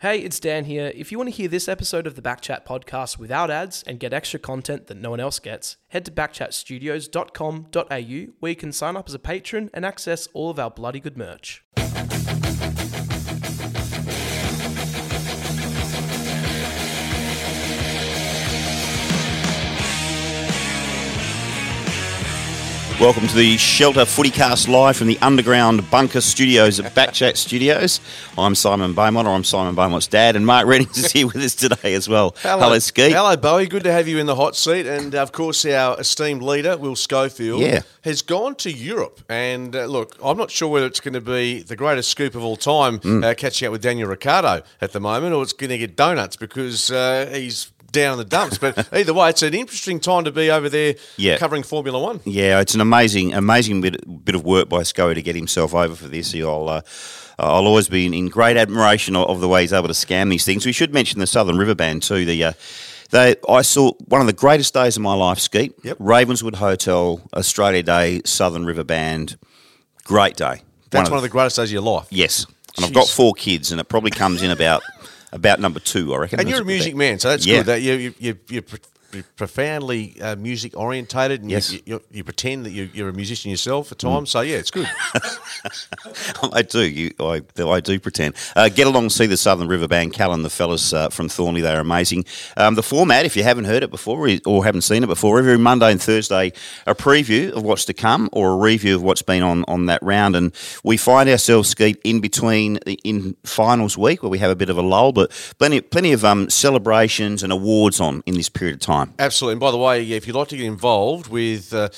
Hey, it's Dan here. If you want to hear this episode of the Backchat podcast without ads and get extra content that no one else gets, head to backchatstudios.com.au where you can sign up as a patron and access all of our bloody good merch. Welcome to the Shelter Footycast live from the underground bunker studios at Backchat Studios. I'm Simon Beaumont, or I'm Simon Beaumont's dad, and Mark Readings is here with us today as well. Hello, Ski. Hello, Bowie. Good to have you in the hot seat. And of course, our esteemed leader, Will Schofield, Yeah. has gone to Europe. And uh, look, I'm not sure whether it's going to be the greatest scoop of all time Mm. uh, catching up with Daniel Ricciardo at the moment, or it's going to get donuts because uh, he's down in the dumps. But either way, it's an interesting time to be over there Yeah. covering Formula One. Yeah, it's an amazing, amazing bit, bit of work by Scully to get himself over for this. I'll, uh, I'll always be in, in great admiration of, of the way he's able to scam these things. We should mention the Southern River Band too. The uh, they, I saw one of the greatest days of my life. Skeet, Yep. Ravenswood Hotel, Australia Day, Southern River Band, great day. That's one of the greatest days of your life. Yes, and I've got four kids, and it probably comes in about about number two, I reckon. And you're a music man, so that's Yeah. good. That you you you you're profoundly uh, music orientated, and Yes. you, you, you pretend that you, you're a musician yourself at times. So yeah, it's good. I do. You, I, I do pretend. Uh, get along see the Southern River Band, Callan, the fellas uh, from Thornlie. They're amazing. Um, the format, if you haven't heard it before or- or haven't seen it before, every Monday and Thursday, a preview of what's to come or a review of what's been on, on that round. And we find ourselves, Skeet, in between in finals week where we have a bit of a lull, but plenty, plenty of um, celebrations and awards on in this period of time. Absolutely. And by the way, if you'd like to get involved with uh,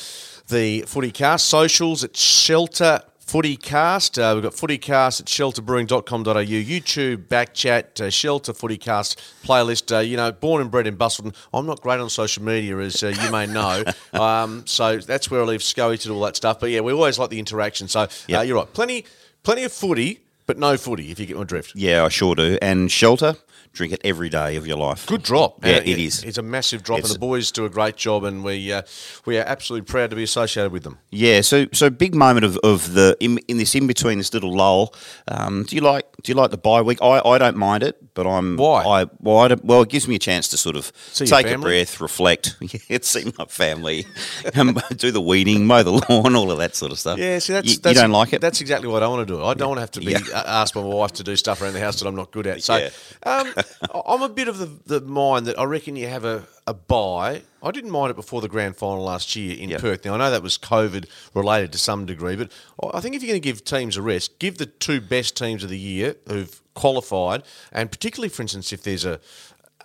the Footycast socials it's Shelter Footycast, uh, we've got footycast at shelterbrewing.com.au, YouTube, Backchat, uh, Shelter Footycast playlist. Uh, you know, born and bred in Busselton. I'm not great on social media, as uh, you may know. um, so that's where I leave Scully to do all that stuff. But yeah, we always like the interaction. So uh, Yep. you're right. Plenty, plenty of footy, but no footy, if you get my drift. Yeah, I sure do. And shelter, drink it every day of your life. Good drop. Yeah, Uh, it is. It's a massive drop, It's- and the boys do a great job, and we uh, we are absolutely proud to be associated with them. Yeah, so so big moment of, of the in, in this in between this little lull. Um, do you like do you like the bye week? I, I don't mind it, but I'm Why? I well, I don't- well it gives me a chance to sort of See take a breath, reflect, yeah, see my family, um, do the weeding, mow the lawn, all of that sort of stuff. Yeah, see, that's, you, that's you don't like it. That's exactly what I want to do. I don't want to have to be Yeah. asked by my wife to do stuff around the house that I'm not good at. So, Yeah. um, I'm a bit of the, the mind that I reckon you have a, a bye. I didn't mind it before the grand final last year in Yep. Perth. Now I know that was COVID related to some degree, but I think if you're going to give teams a rest, give the two best teams of the year who've qualified, and particularly, for instance, if there's a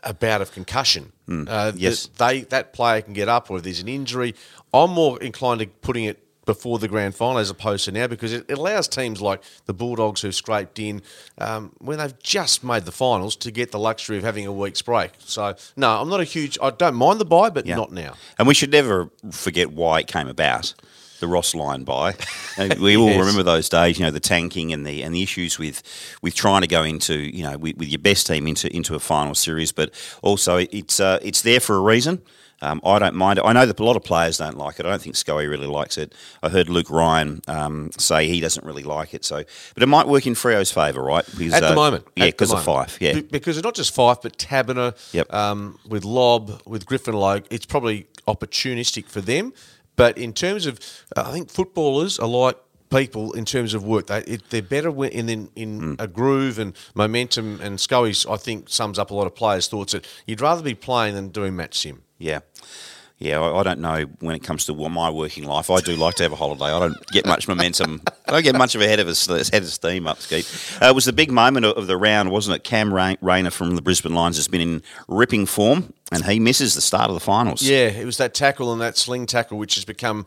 a bout of concussion, uh, Hmm. Yes. that they that player can get up, or if there's an injury, I'm more inclined to putting it before the grand final as opposed to now because it, allows teams like the Bulldogs who've scraped in um, when they've just made the finals to get the luxury of having a week's break. So no, I'm not a huge. I don't mind the bye, but Yeah. not now. And we should never forget why it came about. The Ross Lyon bye. And we all Yes. remember those days, you know, the tanking and the and the issues with with trying to go into, you know, with, with your best team into into a final series. But also, it's uh, it's there for a reason. Um, I don't mind it. I know that a lot of players don't like it. I don't think Scully really likes it. I heard Luke Ryan um, say he doesn't really like it. So, but it might work in Freo's favour, right? Because, At the uh, moment, yeah, because of. Fyfe, yeah. Be- because it's not just Fyfe, but Taberner, Yep. um, with Lob, with Griffin Logue, it's probably opportunistic for them. But in terms of, uh, I think footballers are like people in terms of work. They it, they're better when in in, in Hmm. a groove and momentum. And Scully's, I think, sums up a lot of players' thoughts that you'd rather be playing than doing match sim. Yeah. Yeah, I, I don't know when it comes to my working life. I do like to have a holiday. I don't get much momentum. I don't get much of a head of a head of steam up, Skeet. Uh, it was the big moment of, of the round, wasn't it? Cam Rayner from the Brisbane Lions has been in ripping form, and he misses the start of the finals. Yeah, it was that tackle and that sling tackle which has become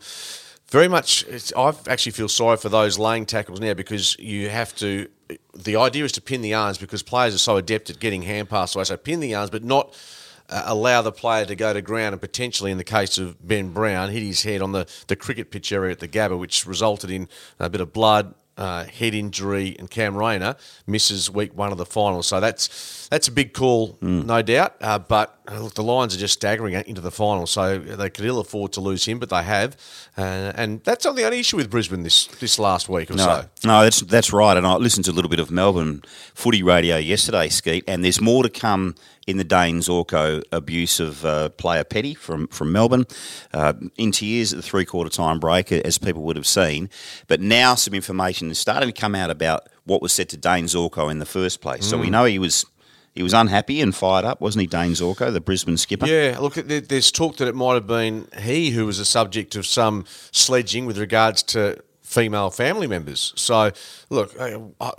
very much. I actually feel sorry for those laying tackles now because you have to. The idea is to pin the arms because players are so adept at getting hand pass away. So pin the arms, but not uh, allow the player to go to ground and potentially, in the case of Ben Brown, hit his head on the, the cricket pitch area at the Gabba, which resulted in a bit of blood. uh, head injury, and Cam Rayner misses week one of the finals. So that's that's a big call, no doubt. Uh, but uh, look, the Lions are just staggering into the final, so they could ill afford to lose him, but they have, uh, and that's not the only issue with Brisbane this this last week or No, so. no, that's that's right. And I listened to a little bit of Melbourne footy radio yesterday, Skeet, and there's more to come in the Dane Zorko abuse of uh, player Petty from from Melbourne. Uh, in tears at the three quarter time break, as people would have seen. But now some information is starting to come out about what was said to Dane Zorko in the first place. So Mm. we know he was. He was unhappy and fired up, wasn't he, Dane Zorko, the Brisbane skipper? Yeah, look, there- there's talk that it might have been he who was the subject of some sledging with regards to female family members. So, look, uh, uh,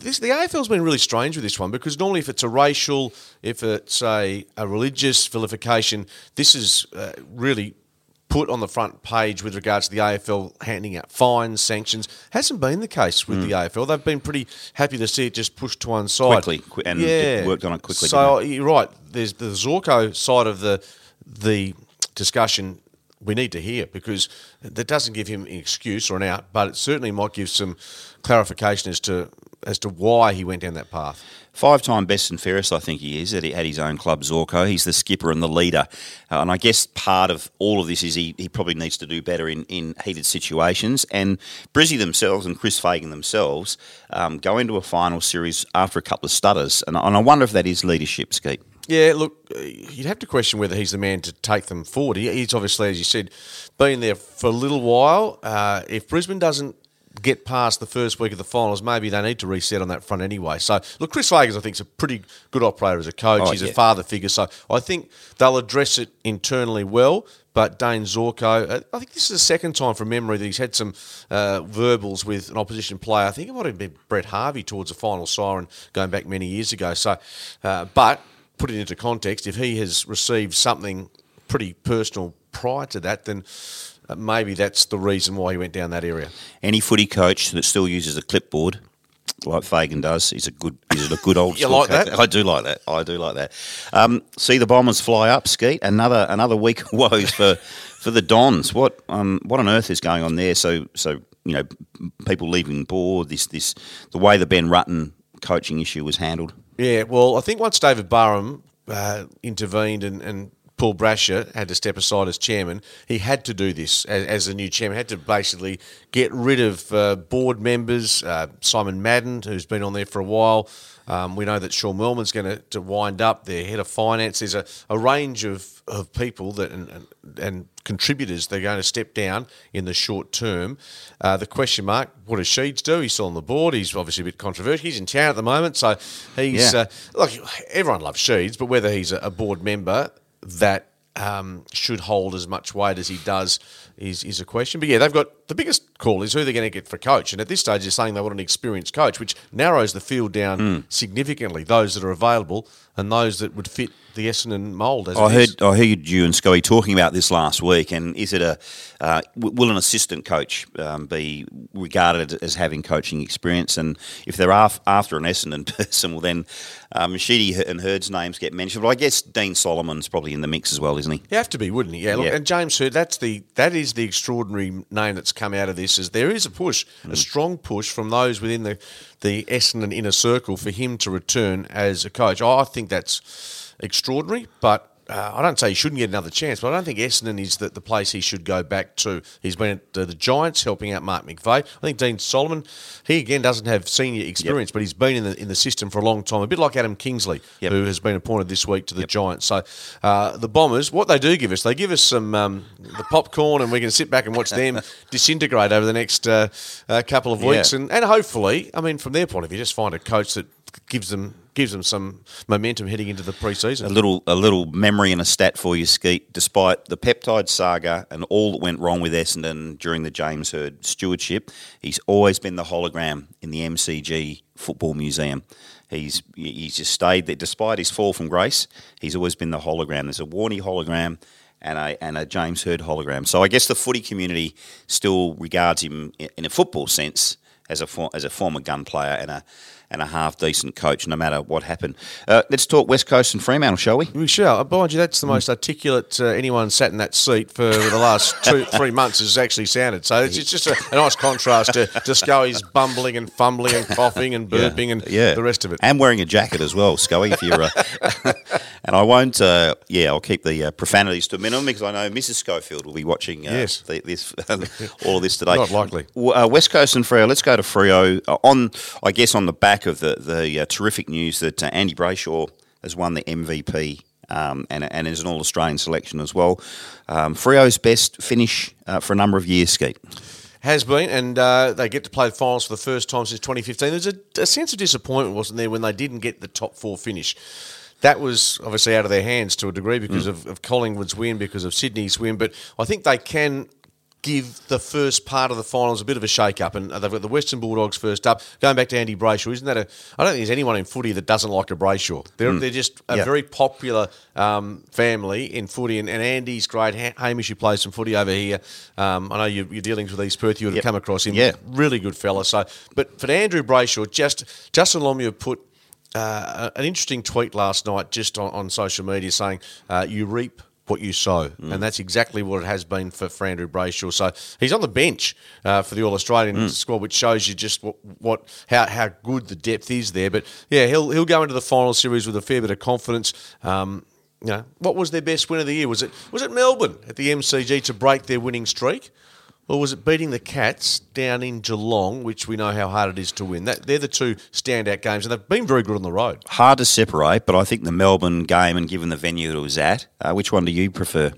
this the AFL's been really strange with this one because normally if it's a racial, if it's a, a religious vilification, this is uh, really put on the front page with regards to the AFL handing out fines, sanctions. Hasn't been the case with the AFL. They've been pretty happy to see it just pushed to one side Quickly, qui- and it worked on it quickly, So you're right. There's the Zorko side of the the discussion we need to hear because that doesn't give him an excuse or an out, but it certainly might give some clarification as to as to why he went down that path. Five time best and fairest, I think he is, at, his own club, Zorko. He's the skipper and the leader. Uh, and I guess part of all of this is he, he probably needs to do better in, in heated situations. And Brizzy themselves and Chris Fagan themselves um, go into a final series after a couple of stutters. And, and I wonder if that is leadership, Skeet. Yeah, look, you'd have to question whether he's the man to take them forward. He, he's obviously, as you said, been there for a little while. Uh, if Brisbane doesn't get past the first week of the finals, maybe they need to reset on that front anyway. So, look, Chris Fagan, I think, is a pretty good operator as a coach. Oh, he's yeah. a father figure. So, I think they'll address it internally well. But Dane Zorko, uh, I think this is the second time from memory that he's had some uh, verbals with an opposition player. I think it might have been Brent Harvey towards the final siren going back many years ago. So, uh, but put it into context, if he has received something pretty personal prior to that, then uh, maybe that's the reason why he went down that area. Any footy coach that still uses a clipboard, like Fagan does, is a good, he's a good old. You like coach. that? I do like that. I do like that. Um, see the Bombers fly up, Skeet. Another another week of woes for for the Dons. What um what on earth is going on there? So so you know people leaving board. This this the way the Ben Rutten coaching issue was handled. Yeah, well, I think once David Barham uh, intervened and, and Paul Brasher had to step aside as chairman, he had to do this as, as the new chairman. Had to basically get rid of uh, board members. Uh, Simon Madden, who's been on there for a while. Um, we know that Sean Millman's going to, wind up their head of finance. There's a, a range of, of people that and, and, and contributors they're going to step down in the short term. Uh, the question mark: What does Sheeds do? He's still on the board. He's obviously a bit controversial. He's in town at the moment, so he's Yeah. uh, look. Everyone loves Sheeds, but whether he's a, a board member that um, should hold as much weight as he does is is a question. But yeah, they've got the biggest call is who they're going to get for coach, and at this stage, they're saying they want an experienced coach, which narrows the field down Hmm. significantly. Those that are available and those that would fit the Essendon mould. As I it is. heard I heard you and Scully talking about this last week. And is it a uh, will an assistant coach um, be regarded as having coaching experience? And if they're af- after an Essendon person, well then um, Sheedy and Hird's names get mentioned. But I guess Dean Solomon's probably in the mix as well, isn't he? You have to be, wouldn't he? Yeah. Look, Yeah. and James Hird, that's the that is the extraordinary name that's come out of this. Is there is a push, Mm. a strong push from those within the the Essendon inner circle for him to return as a coach. I think that's extraordinary, but. Uh, I don't say he shouldn't get another chance, but I don't think Essendon is the, the place he should go back to. He's been at uh, the Giants helping out Mark McVeigh. I think Dean Solomon, he again doesn't have senior experience, but he's been in the in the system for a long time. A bit like Adam Kingsley, Yep. who has been appointed this week to the Giants. So uh, the Bombers, what they do give us, they give us some um, the popcorn, and we can sit back and watch them disintegrate over the next uh, uh, couple of weeks, Yeah. and, and hopefully, I mean, from their point of view, just find a coach that gives them gives them some momentum heading into the preseason. A little a little memory and a stat for you, Skeet. Despite the peptide saga and all that went wrong with Essendon during the James Hird stewardship, he's always been the hologram in the MCG Football Museum. He's he's just stayed there despite his fall from grace. He's always been the hologram. There's a Warney hologram and a and a James Hird hologram. So I guess the footy community still regards him in a football sense as a for, as a former gun player and a and a half decent coach, no matter what happened. Uh, let's talk West Coast and Fremantle, shall we? We shall. Mind you, that's the most articulate uh, anyone sat in that seat for the last two, three months has actually sounded. So it's, it's just a, a nice contrast to, to Scully's bumbling and fumbling and coughing and burping and yeah. the rest of it. And wearing a jacket as well, Scully, if you're. Uh, and I won't, uh, yeah, I'll keep the uh, profanities to a minimum because I know Mrs. Schofield will be watching uh, Yes. the, this, all of this today. Not likely. Uh, West Coast and Freo, let's go to Freo. Uh, on, I guess, on the back of the, the uh, terrific news that uh, Andy Brayshaw has won the MVP. Um, and, and is an All Australian selection as well. Um, Freo's best finish uh, for a number of years, Skeet. Has been, and uh, they get to play the finals for the first time since 2015. There's a, a sense of disappointment, wasn't there, when they didn't get the top four finish? That was obviously out of their hands to a degree because of, of Collingwood's win, because of Sydney's win. But I think they can give the first part of the finals a bit of a shake up. And they've got the Western Bulldogs first up. Going back to Andy Brayshaw, isn't that a. I don't think there's anyone in footy that doesn't like a Brayshaw. They're, they're just a Yeah. very popular um, family in footy. And, and Andy's great. Ha- Hamish, who plays some footy over here. Um, I know you're, you're dealing with East Perth. You would have Yep. come across him. Yeah. Really good fella. So, But for Andrew Brayshaw, just Justin Longmuir put uh, an interesting tweet last night just on, on social media saying, uh, you reap what you sow. And that's exactly what it has been for, Andrew Brayshaw. So he's on the bench uh, for the All Australian squad, which shows you just what, what how, how good the depth is there. But yeah, he'll he'll go into the final series with a fair bit of confidence. Um, you know, what was their best win of the year? Was it was it Melbourne at the MCG to break their winning streak? Or was it beating the Cats down in Geelong, which we know how hard it is to win? That they're the two standout games, and they've been very good on the road. Hard to separate, but I think the Melbourne game and given the venue that it was at, uh, which one do you prefer?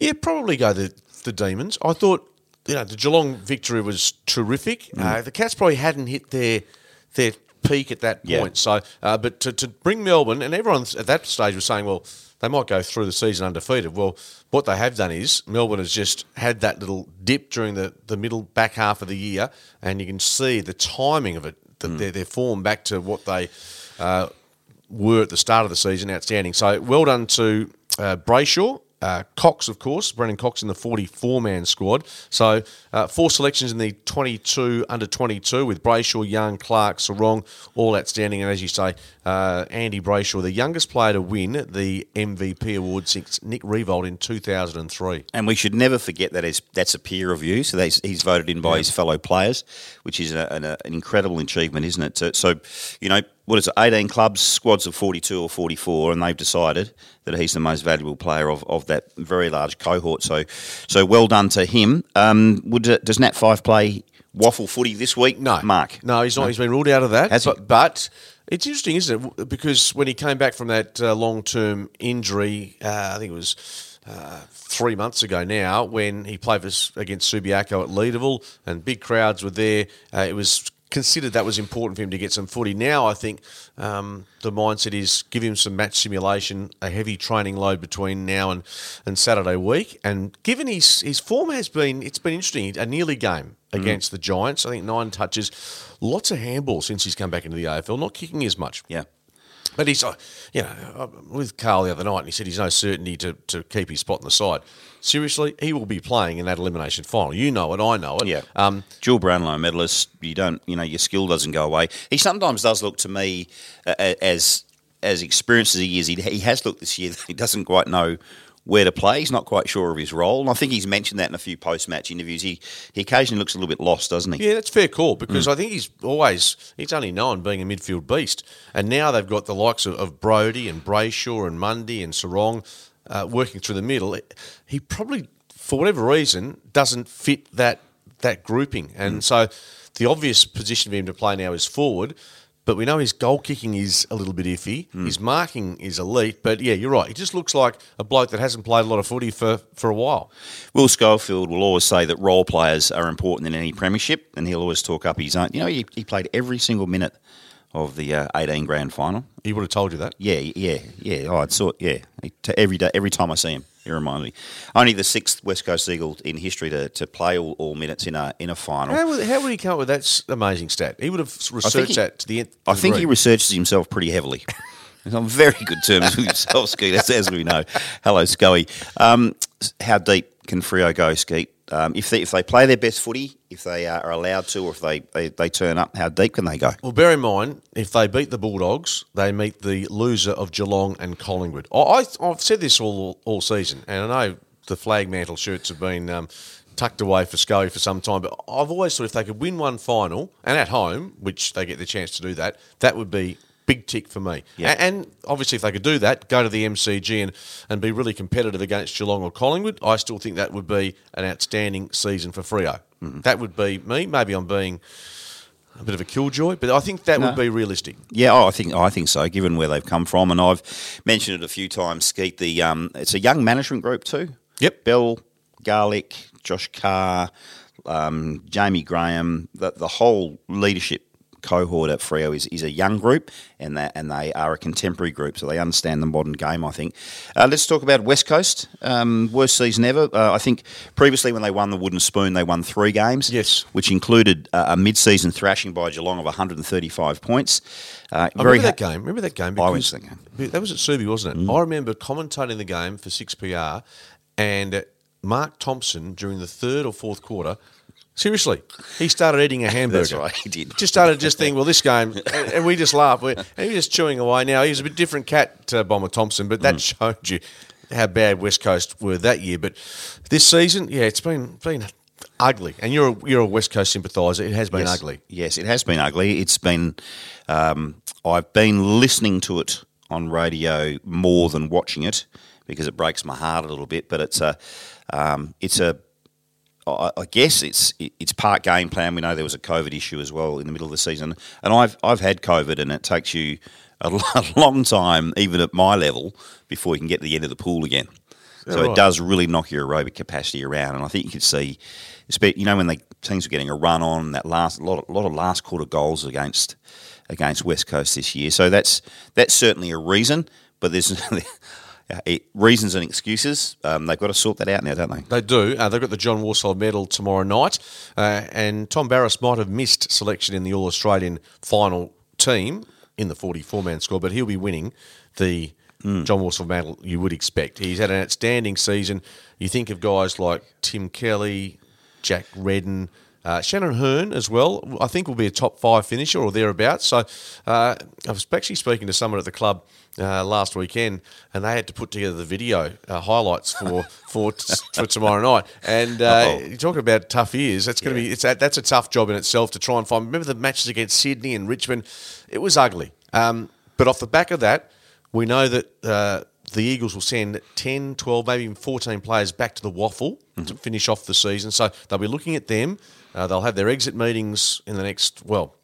Yeah, probably go the the Demons. I thought you know the Geelong victory was terrific. Mm. Uh, the Cats probably hadn't hit their their peak at that Yeah. point. So, uh, but to, to bring Melbourne and everyone at that stage was saying, well, they might go through the season undefeated. Well, what they have done is Melbourne has just had that little dip during the, the middle back half of the year, and you can see the timing of it, the, Mm. their, their form back to what they uh, were at the start of the season. Outstanding. So well done to uh, Brayshaw. Uh, Cox, of course, Brennan Cox in the 44 man squad. So, uh, four selections in the 22 under 22 with Brayshaw, Young, Clark, Serong, all outstanding. And as you say, uh, Andy Brayshaw, the youngest player to win the MVP award since Nick Riewoldt in 2003. And we should never forget that is, that's a peer review, so that's, he's voted in by his fellow players, which is a, an, a, an incredible achievement, isn't it? So, so, you know, what is it, 18 clubs, squads of 42 or 44, and they've decided that he's the most valuable player of, of that very large cohort. So, so well done to him. Um, would Does Nat Fyfe play WAFL footy this week? No, Mark. No, he's not. He's been ruled out of that. Has he? but, but it's interesting, isn't it? Because when he came back from that uh, long-term injury, uh, I think it was uh, three months ago now, when he played for, against Subiaco at Leederville, and big crowds were there. Uh, it was considered that was important for him to get some footy. Now I think um, the mindset is give him some match simulation, a heavy training load between now and, and Saturday week. And given his his form has been, it's been interesting. A nearly game against the Giants. I think nine touches, lots of handballs since he's come back into the AFL. Not kicking as much. Yeah. But he's, uh, you know, uh, with Carl the other night, and he said he's no certainty to, to keep his spot on the side. Seriously, he will be playing in that elimination final. You know it, I know it. Yeah. Um, Dual Brownlow medalist. You don't, you know, your skill doesn't go away. He sometimes does look to me uh, as as experienced as he is. He, he has looked this year. that He doesn't quite know where to play. He's not quite sure of his role. And I think he's mentioned that in a few post match interviews. He he occasionally looks a little bit lost, doesn't he? Yeah, that's fair call because I think he's always he's only known being a midfield beast, and now they've got the likes of, of Brodie and Brayshaw and Mundy and Serong uh, working through the middle. He probably, for whatever reason, doesn't fit that that grouping, and so the obvious position for him to play now is forward. But we know his goal kicking is a little bit iffy. His marking is elite. But yeah, you're right. He just looks like a bloke that hasn't played a lot of footy for, for a while. Will Schofield will always say that role players are important in any premiership, and he'll always talk up his own. You know, he, he played every single minute of the uh, 18 grand final. He would have told you that. Yeah, yeah, yeah. Oh, I saw. Yeah, every day, every time I see him, he reminds me. Only the sixth West Coast Eagle in history to, to play all, all minutes in a in a final. How would, how would he come up with that amazing stat? He would have researched he- that to the nth I think he researches himself pretty heavily. He's on very good terms with himself, Skeet, as, as we know. Hello, Scully. Um, how deep can Freo go, Skeet? Um, if they if they play their best footy, if they are allowed to, or if they, they, they turn up, how deep can they go? Well, bear in mind, if they beat the Bulldogs, they meet the loser of Geelong and Collingwood. I, I've said this all all season, and I know the flag mantle shirts have been um, tucked away for Scully for some time, but I've always thought if they could win one final and at home, which they get the chance to do that, that would be big tick for me. Yeah. And, obviously, if they could do that, go to the MCG and, and be really competitive against Geelong or Collingwood, I still think that would be an outstanding season for Freo. That would be me. Maybe I'm being a bit of a killjoy, but I think that would be realistic. Yeah, oh, I think I think so. Given where they've come from, and I've mentioned it a few times. Skeet, the um, it's a young management group too. Yep. Bell, Garlick, Josh Carr, um, Jamie Graham, the the whole leadership cohort at Freo is, is a young group, and that and they are a contemporary group, so they understand the modern game. I think. Uh, let's talk about West Coast. Um, worst season ever. Uh, I think previously when they won the Wooden Spoon, they won three games. Yes. which included uh, a mid-season thrashing by Geelong of 135 points. Uh, I remember that game. Remember that game? I went Because to that game. Mm. That was at Subi, wasn't it? I remember commentating the game for 6PR and Mark Thompson during the third or fourth quarter. Seriously, he started eating a hamburger. That's right, he did. Just started just thinking, well, this game, and, and we just laughed. We- And he was just chewing away. Now, he was a bit different cat, uh, Bomber Thompson, but Mm. that showed you how bad West Coast were that year. But this season, yeah, it's been been ugly. And you're a, you're a West Coast sympathiser. It has been yes. ugly. Yes, it has been ugly. It's been. Um, I've been listening to it on radio more than watching it because it breaks my heart a little bit. But it's a. Um, it's a. I I guess it's it's part game plan. We know there was a COVID issue as well in the middle of the season, and I've I've had COVID, and it takes you a lo- long time, even at my level, before you can get to the end of the pool again. So right? it does really knock your aerobic capacity around, and I think you could see, you know, when the teams were getting a run on that last lot of, lot of last quarter goals against against West Coast this year. So that's that's certainly a reason, but there's it, reasons and excuses. Um, they've got to sort that out now, don't they? They do. Uh, they've got the John Worsfold medal tomorrow night. Uh, and Tom Barrass might have missed selection in the All Australian final team in the 44 man squad, but he'll be winning the John Worsfold medal you would expect. He's had an outstanding season. You think of guys like Tim Kelly, Jack Redden. Uh, Shannon Hurn as well, I think will be a top five finisher or thereabouts. So uh, I was actually speaking to someone at the club uh, last weekend, and they had to put together the video uh, highlights for for, for tomorrow night. And uh, you're talking about tough years. That's going to be it's a, that's a tough job in itself to try and find. Remember the matches against Sydney and Richmond? It was ugly. Um, but off the back of that, we know that uh, the Eagles will send 10, 12, maybe even 14 players back to the WAFL to finish off the season. So they'll be looking at them. Uh, they'll have their exit meetings in the next, well,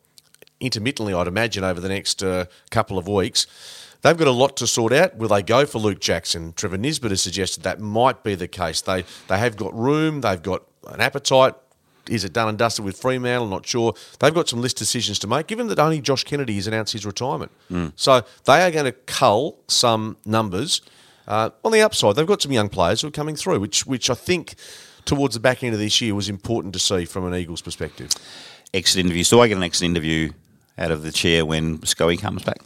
intermittently, I'd imagine, over the next uh, couple of weeks. They've got a lot to sort out. Will they go for Luke Jackson? Trevor Nisbett has suggested that might be the case. They they have got room. They've got an appetite. Is it done and dusted with Fremantle? I'm not sure. They've got some list decisions to make, given that only Josh Kennedy has announced his retirement. So they are going to cull some numbers. Uh, on the upside, they've got some young players who are coming through, which which I think towards the back end of this year was important to see from an Eagles perspective. Exit interview. So I get an exit interview out of the chair when Scully comes back?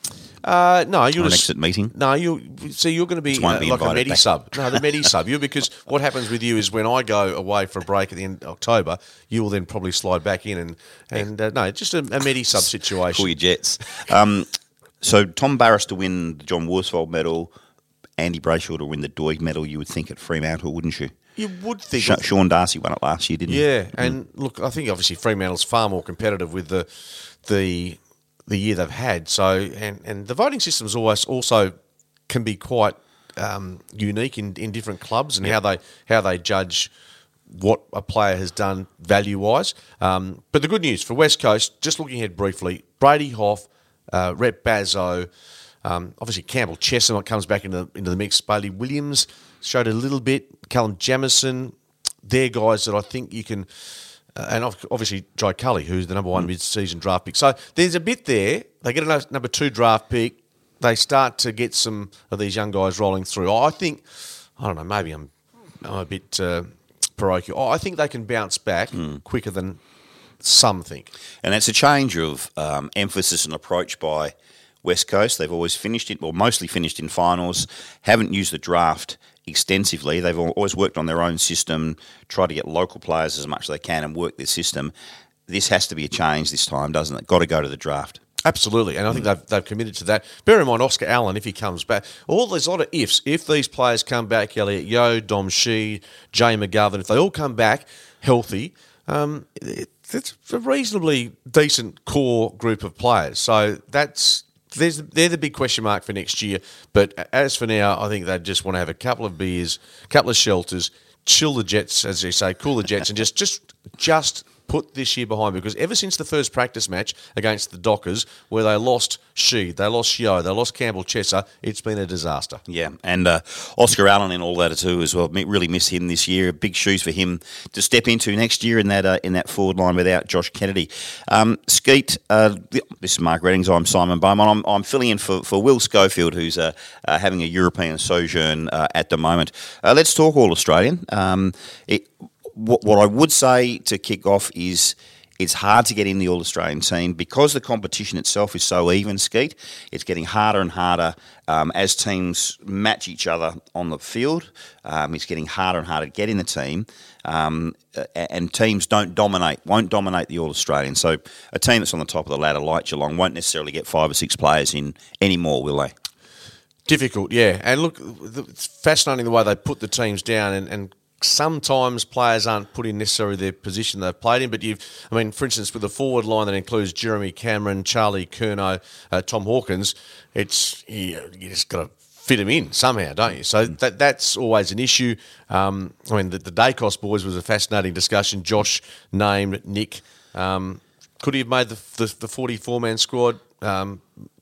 Uh, no, you're an just- exit meeting? No, you see, you're going to be, uh, be like a medi sub. No, the medi sub. You because what happens with you is when I go away for a break at the end of October, you will then probably slide back in and and uh, no, just a, a medi sub situation. Call your Jets. Um, so Tom Barrass to win the John Worsfold medal, Andy Brayshaw to win the Doig medal. You would think at Fremantle, wouldn't you? You would think. Sha Sean Darcy won it last year, didn't he? Yeah, and look, I think obviously Fremantle's far more competitive with the the the year they've had. So, and and the voting systems always also can be quite um, unique in, in different clubs and how they how they judge what a player has done value wise. Um, but the good news for West Coast, just looking ahead briefly, Brady Hough, uh, Rhett Bazzo, um, obviously Campbell Chesser comes back into into the mix. Bailey Williams showed a little bit. Callum Jamieson, they're guys that I think you can. Uh, and obviously Joe Culley, who's the number one mid-season draft pick. So there's a bit there. They get a number two draft pick. They start to get some of these young guys rolling through. I think, I don't know, maybe I'm, I'm a bit uh, parochial. I think they can bounce back quicker than some think. And that's a change of um, emphasis and approach by West Coast. They've always finished it, or mostly finished in finals, haven't used the draft extensively. They've always worked on their own system, try to get local players as much as they can and work their system. This has to be a change this time, doesn't it? Got to go to the draft. Absolutely, and I think they've, they've committed to that. Bear in mind, Oscar Allen, if he comes back, all there's a lot of ifs. If these players come back, Elliot Yeo, Dom Sheed, Jay McGovern, if they all come back healthy, um, it, it's a reasonably decent core group of players. So that's there's they're the big question mark for next year. But as for now, I think they just want to have a couple of beers, a couple of shelters, chill the jets, as they say, cool the jets, and just just just put this year behind because ever since the first practice match against the Dockers, where they lost Sheed, they lost Yeo, they lost Campbell Chesser, it's been a disaster. Yeah, and uh, Oscar Allen in all that too as well. Really miss him this year. Big shoes for him to step into next year in that uh, in that forward line without Josh Kennedy. Um, Skeet, uh, this is Mark Readings. I'm Simon Beaumont. I'm, I'm filling in for, for Will Schofield, who's uh, uh, having a European sojourn uh, at the moment. Let's talk all Australian. Um, it, what, what I would say to kick off is it's hard to get in the All Australian team because the competition itself is so even, Skeet. It's getting harder and harder um, as teams match each other on the field. Um, it's getting harder and harder to get in the team, um, and teams don't dominate, won't dominate the All Australian. So a team that's on the top of the ladder, like Geelong, won't necessarily get five or six players in anymore, will they? Difficult, yeah. And look, it's fascinating the way they put the teams down, and, and sometimes players aren't put in necessarily their position they've played in. But you've, I mean, for instance, with a forward line that includes Jeremy Cameron, Charlie Curnow, uh, Tom Hawkins, it's you, you just got to fit them in somehow, don't you? So that that's always an issue. Um, I mean, the, the Daicos boys was a fascinating discussion. Josh named Nick. Um, could he have made the the, the forty four man squad? Um,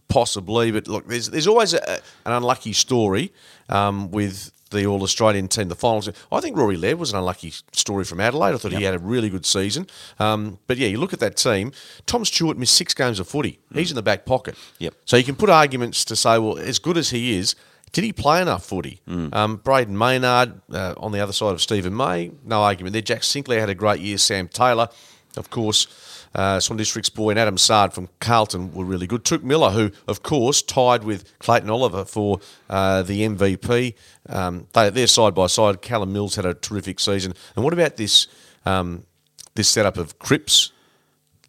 possibly, but look, there's there's always a, an unlucky story um, with the All Australian team. The finals. I think Rory Laird was an unlucky story from Adelaide. I thought he had a really good season. Um, but yeah, you look at that team. Tom Stewart missed six games of footy. He's in the back pocket. Yep. So you can put arguments to say, well, as good as he is. Did he play enough footy? Um, Brayden Maynard uh, on the other side of Steven May, no argument there. Jack Sinclair had a great year. Sam Taylor, of course, uh, Swan District's boy, and Adam Sard from Carlton were really good. Touk Miller, who, of course, tied with Clayton Oliver for uh, the MVP. Um, they, they're side by side. Callum Mills had a terrific season. And what about this um, this setup of Cripps,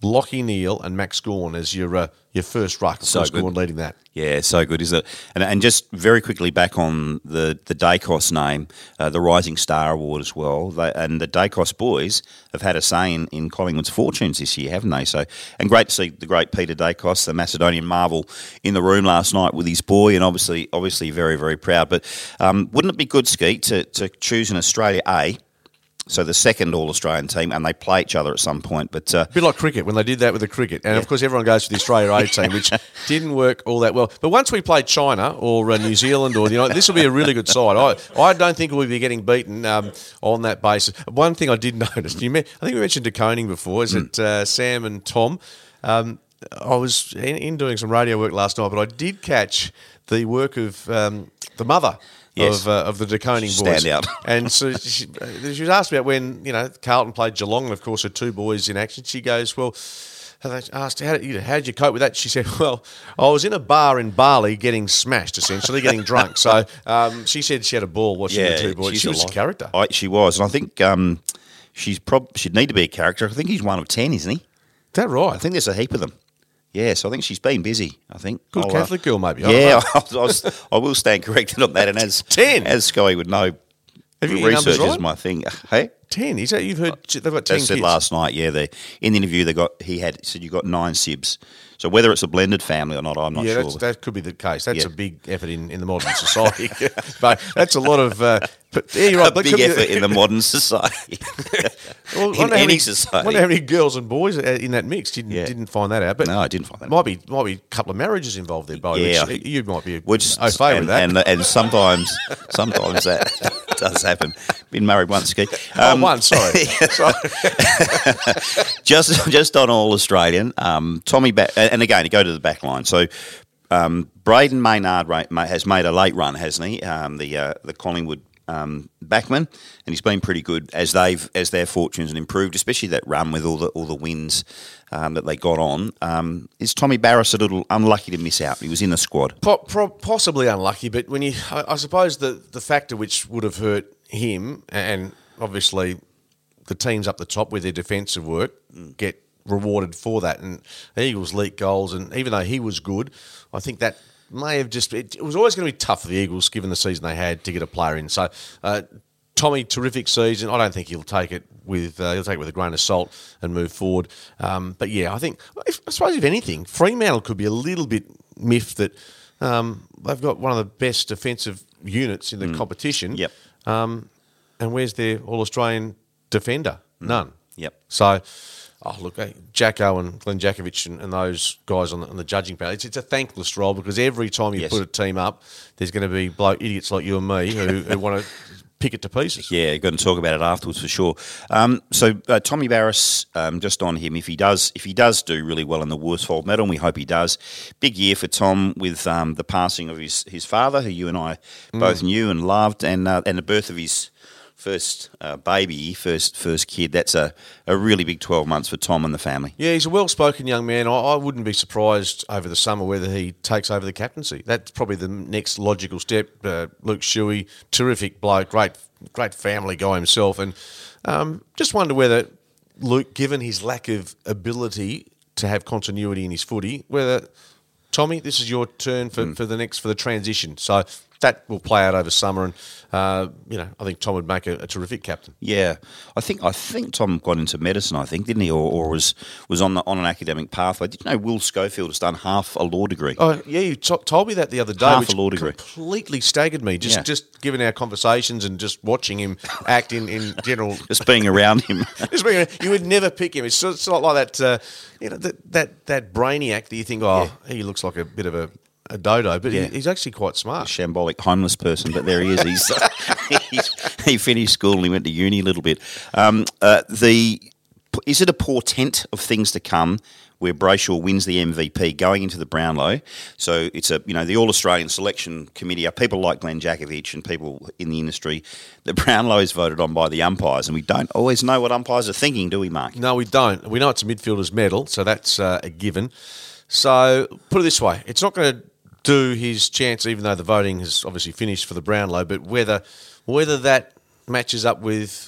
Lachie Neale, and Max Gawn as your uh, your first ruck? So course, good. Gawn leading that. Yeah, so good, isn't it? And, and just very quickly back on the the Daicos name, uh, the Rising Star Award as well. They, and the Daicos boys have had a say in, in Collingwood's fortunes this year, haven't they? So, and great to see the great Peter Daicos, the Macedonian marvel, in the room last night with his boy, and obviously, obviously, very, very proud. But um, wouldn't it be good, Skeet, to, to choose an Australia A? So the second All Australian team, and they play each other at some point. But uh, A bit like cricket when they did that with the cricket, and of course everyone goes to the Australia A team, which didn't work all that well. But once we play China or uh, New Zealand, or you know, this will be a really good side. I, I don't think we'll be getting beaten um, on that basis. One thing I did notice, you me- I think we mentioned De Koning before, is that uh, Sam and Tom. Um, I was in, in doing some radio work last night, but I did catch the work of um, the mother. Yes. Of, uh, of the De Koning boys. Standout. And so she, she was asked about when, you know, Carlton played Geelong, and of course, her two boys in action. She goes, Well, and they asked, how did, you how did you cope with that? She said, Well, I was in a bar in Bali getting smashed, essentially, getting drunk. So um, she said she had a ball watching the two boys. She was a lot. character. I, she was, and I think um, she's prob she'd need to be a character. I think he's one of ten, isn't he? Is that right? I think there's a heap of them. Yeah, so I think she's been busy. I think Good I'll, uh, Catholic girl, maybe. I yeah. I, was, I will stand corrected on that. And as 10. as Sky would know, Have research is right? my thing. Hey, Ten. Is that you've heard? They've got they ten said kids. last night. Yeah, they in the interview they got he had said you got nine sibs. So whether it's a blended family or not, I'm not yeah, sure. that could be the case. That's Yeah. a big effort in, in the modern society. but that's a lot of. Uh, yeah, you're right. a big effort in the modern society. Well, in any many- society. wonder how many girls and boys uh, in that mix didn't Yeah. didn't find that out. But No, I didn't find that Might be might be a couple of marriages involved there, Bo. Yeah, which you might be Which au fait and, with that. and and sometimes sometimes that does happen. Been married once, Ski. oh, Um, one, sorry. sorry. just just on all Australian, um, Tommy, ba- and again, to go to the back line. So, um, Brayden Maynard has made a late run, hasn't he? Um, the uh, the Collingwood um, backman, and he's been pretty good as they've as their fortunes have improved, especially that run with all the all the wins um, that they got on. Um, is Tommy Barrass a little unlucky to miss out? He was in the squad. Po- pro- possibly unlucky, but when you, I, I suppose the the factor which would have hurt him, and obviously the teams up the top with their defensive work get rewarded for that. And the Eagles leak goals, and even though he was good, I think that may have just it, it was always going to be tough for the Eagles given the season they had to get a player in. So. Uh, Tommy, terrific season. I don't think he'll take it with uh, he'll take it with a grain of salt and move forward. Um, but yeah, I think if, I suppose if anything, Fremantle could be a little bit miffed that um, they've got one of the best defensive units in the competition. Yep. Um, and where's their All Australian defender? None. Yep. So, oh look, eh, Jacko and Glen Jakovich and, and those guys on the, on the judging panel. It's, it's a thankless role because every time you Yes. put a team up, there's going to be bloke idiots like you and me who, who want to pick it to pieces. Yeah, going to talk about it afterwards for sure. Um, so uh, Tommy Barrass, um, just on him, if he does, if he does do really well in the Worsfold Medal, and we hope he does. Big year for Tom with um, the passing of his, his father, who you and I both knew and loved, and uh, and the birth of his first uh, baby, first first kid. That's a, a really big twelve months for Tom and the family. Yeah, he's a well-spoken young man. I, I wouldn't be surprised over the summer whether he takes over the captaincy. That's probably the next logical step. Uh, Luke Shuey, terrific bloke, great, great family guy himself, and um, just wonder whether Luke, given his lack of ability to have continuity in his footy, whether Tommy, this is your turn for, for the next for the transition. So that will play out over summer, and uh, you know I think Tom would make a, a terrific captain. Yeah, I think I think Tom got into medicine. I think didn't he, or, or was was on the, on an academic pathway. Did you know Will Schofield has done half a law degree? Oh yeah, you t- told me that the other day, Half which a law degree. completely staggered me. Just Yeah. just given our conversations and just watching him act in, in general. Just being around him. Just being- you would never pick him. It's it's not like that. Uh, you know that that that brainiac that you think, oh, he looks like a bit of a, a dodo, but Yeah. he, he's actually quite smart. shambolic homeless person, but there he is. He's, he's he finished school and he went to uni a little bit. Um, uh, the is it a portent of things to come? Where Brayshaw wins the MVP going into the Brownlow, so it's a you know the All Australian Selection Committee are people like Glen Jakovich and people in the industry. The Brownlow is voted on by the umpires, and we don't always know what umpires are thinking, do we, Mark? No, we don't. We know it's a midfielder's medal, so that's uh, a given. So put it this way: it's not going to do his chance, even though the voting has obviously finished for the Brownlow. But whether whether that matches up with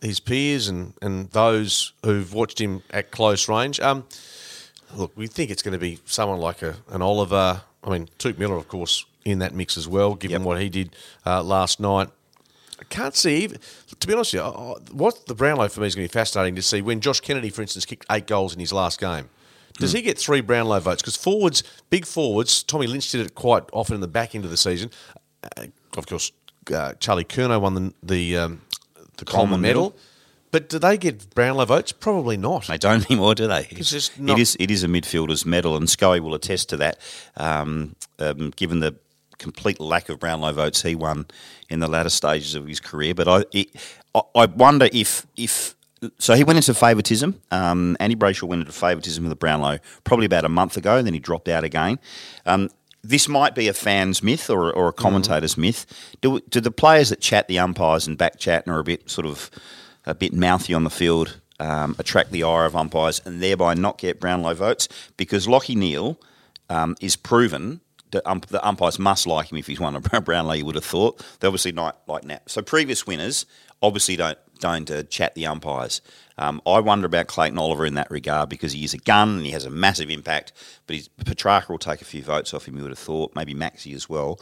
his peers and, and those who've watched him at close range, um, look, we think it's going to be someone like a, an Oliver. I mean, Touk Miller, of course, in that mix as well, given Yep. what he did uh, last night. I can't see, even- to be honest with you, what the Brownlow for me is going to be fascinating to see when Josh Kennedy, for instance, kicked eight goals in his last game. Does he get three Brownlow votes? Because forwards, big forwards, Tommy Lynch did it quite often in the back end of the season. Uh, of course, uh, Charlie Curnow won the the, um, the Coleman Coleman medal. medal. But do they get Brownlow votes? Probably not. They don't anymore, do they? It's just not- It is. It is a midfielder's medal, and Scully will attest to that. Um, um, given the complete lack of Brownlow votes he won in the latter stages of his career, but I, it, I, I wonder if if so he went into favouritism. Um, Andy Brayshaw went into favouritism with the Brownlow probably about a month ago, and then he dropped out again. Um, this might be a fan's myth or, or a commentator's myth. Do, do the players that chat the umpires and back chat and are a bit sort of a bit mouthy on the field um, attract the ire of umpires and thereby not get Brownlow votes? Because Lachie Neale um, is proven that the umpires must like him if he's won a Brownlow. You would have thought they obviously not like Nap. So previous winners obviously don't don't uh, chat the umpires. Um, I wonder about Clayton Oliver in that regard because he is a gun and he has a massive impact. But he's, Petracca will take a few votes off him. You would have thought maybe Maxi as well.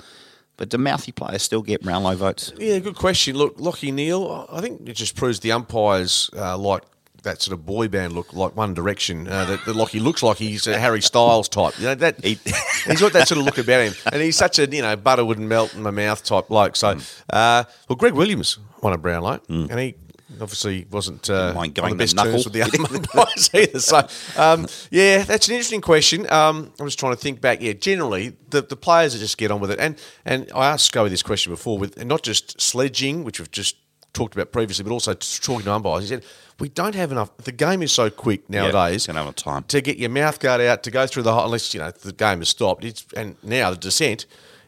But do mouthy players still get Brownlow votes? Yeah, good question. Look, Lachie Neale, I think it just proves the umpires uh, like that sort of boy band look, like One Direction. Uh, that, that Lachie looks like he's a Harry Styles type. You know that He- he's got that sort of look about him, and he's such a you know butter wouldn't melt in my mouth type bloke. So, uh, well, Greg Williams won a Brownlow, and he. Obviously, wasn't uh, mind going the the best terms with the other umpires either. So, um, yeah, that's an interesting question. Um, I'm just trying to think back. Yeah, generally the, the players that just get on with it, and and I asked Scully this question before with and not just sledging, which we've just talked about previously, but also talking to umpires. He said we don't have enough. The game is so quick nowadays. have enough time. to get your mouth guard out to go through the. Unless you know the game has stopped. It's and now the descent.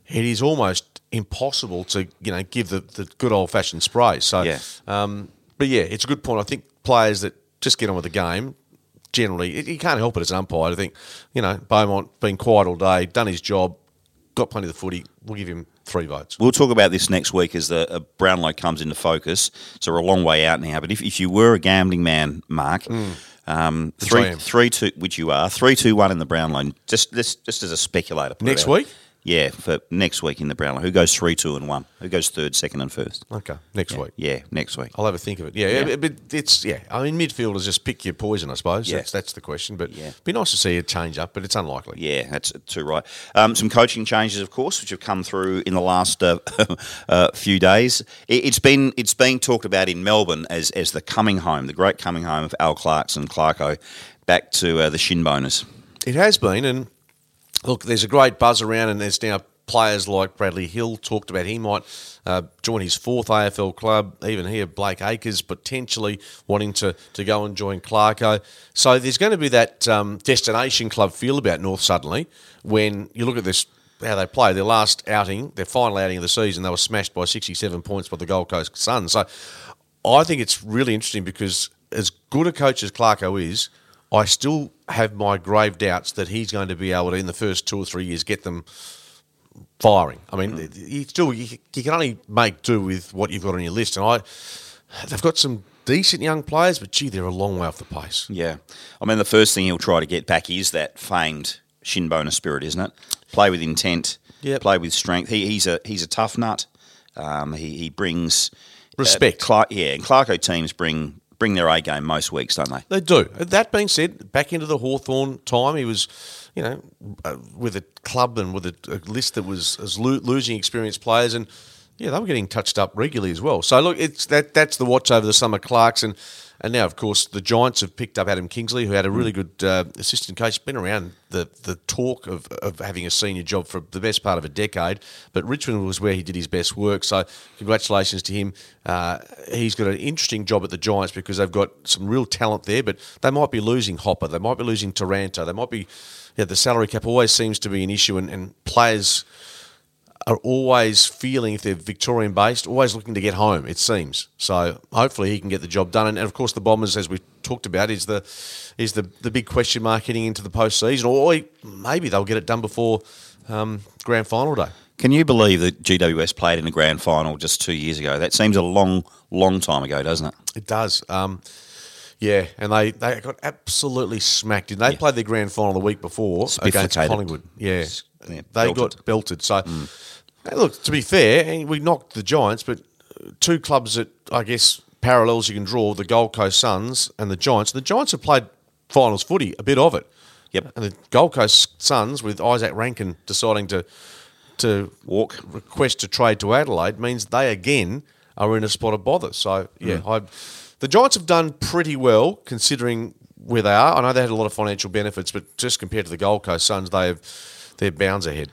it is almost impossible to you know give the, the good old fashioned spray. So, Yeah. um, but yeah, it's a good point. I think players that just get on with the game. Generally, you can't help it as an umpire. I think, you know, Beaumont been quiet all day, done his job, got plenty of the footy. We'll give him three votes. We'll talk about this next week as the uh, Brownlow comes into focus. So we're a long way out now. But if, if you were a gambling man, Mark, um, I three three two, which you are, three two one in the Brownlow. Just just just as a speculator. Next week? Yeah, for next week in the Brownlow. Who goes three two and one? Who goes third, second, and first? Okay, next week. Yeah, next week. I'll have a think of it. Yeah, Yeah. but it's yeah. I mean, midfielders just pick your poison, I suppose. Yeah. That's that's the question. But Yeah. be nice to see a change up, but it's unlikely. Yeah, that's too right. Um, some coaching changes, of course, which have come through in the last uh, uh, few days. It, it's been it's being talked about in Melbourne as as the coming home, the great coming home of Al Clarkson Clarko back to uh, the shin boners. It has been, and look, there's a great buzz around, and there's now players like Bradley Hill talked about he might uh, join his fourth AFL club. Even here, Blake Acres potentially wanting to, to go and join Clarko. So there's going to be that um, destination club feel about North suddenly when you look at this. How they play their last outing, their final outing of the season, they were smashed by 67 points by the Gold Coast Suns. So I think it's really interesting because as good a coach as Clarko is, I still have my grave doubts that he's going to be able to, in the first two or three years, get them firing. I mean, you still you, you can only make do with what you've got on your list, and I they've got some decent young players, but gee, they're a long way off the pace. Yeah, I mean the first thing he'll try to get back is that famed shin spirit, isn't it? Play with intent, Yep. play with strength. He, he's a he's a tough nut. Um, he, he brings Respect. Uh, Clark, yeah, and Clarko teams bring bring their A game most weeks, don't they? They do. That being said, back into the Hawthorn time, he was, you know, uh, with a club and with a, a list that was as lo- losing experienced players, and yeah, they were getting touched up regularly as well. So look, it's that that's the watch over the summer. Clarkson, and now of course the Giants have picked up Adam Kingsley, who had a really good uh, assistant coach. Been around the the talk of, of having a senior job for the best part of a decade, but Richmond was where he did his best work. So congratulations to him. Uh, he's got an interesting job at the Giants because they've got some real talent there, but they might be losing Hopper, they might be losing Taranto, they might be. Yeah, the salary cap always seems to be an issue, and, and players are always feeling, if they're Victorian based, always looking to get home. It seems so. Hopefully, he can get the job done. And, and of course, the Bombers, as we talked about, is the is the the big question mark heading into the postseason, or he- maybe they'll get it done before um, grand final day. Can you believe that GWS played in the grand final just two years ago? That seems a long, long time ago, doesn't it? It does. Um, yeah, and they, they got absolutely smacked. And they played their grand final the week before against. Collingwood. Yeah, Yeah, they belted. got belted. So, hey, look, to be fair, eh, we knocked the Giants, but uh, two clubs that I guess parallels you can draw: the Gold Coast Suns and the Giants. The Giants have played finals footy, a bit of it. Yep. And the Gold Coast Suns, with Izak Rankine deciding to to Walk. request to trade to Adelaide means they again are in a spot of bother. So yeah, mm. I, the Giants have done pretty well considering where they are. I know they had a lot of financial benefits, but just compared to the Gold Coast Suns, they have they're bounds ahead.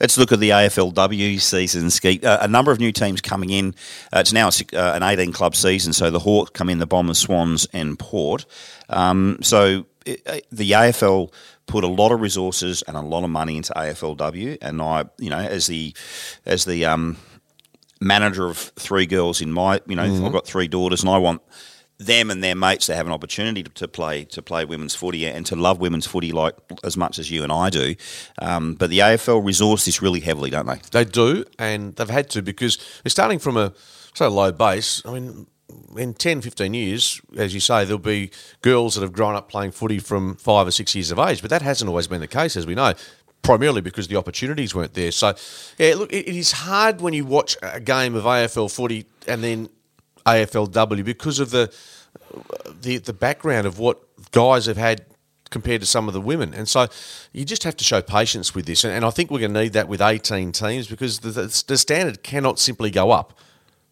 Let's look at the AFLW season, Skeet. Uh, a number of new teams coming in. Uh, it's now a, uh, an 18 club season, so the Hawks come in, the Bombers, Swans, and Port. Um, so it, the AFL put a lot of resources and a lot of money into AFLW, and I, you know, as the as the um, manager of three girls in my, you know, I've got three daughters, and I want them and their mates to have an opportunity to, play to play women's footy and to love women's footy like as much as you and I do. Um, but the AFL resource this really heavily, don't they? They do, and they've had to because they're starting from a so low base. I mean, in 10, 15 years, as you say, there'll be girls that have grown up playing footy from five or six years of age, but that hasn't always been the case, as we know. Primarily because the opportunities weren't there. So, yeah, look, it is hard when you watch a game of AFL footy and then AFLW because of the the the background of what guys have had compared to some of the women. And so you just have to show patience with this. And, and I think we're going to need that with 18 teams because the, the, the standard cannot simply go up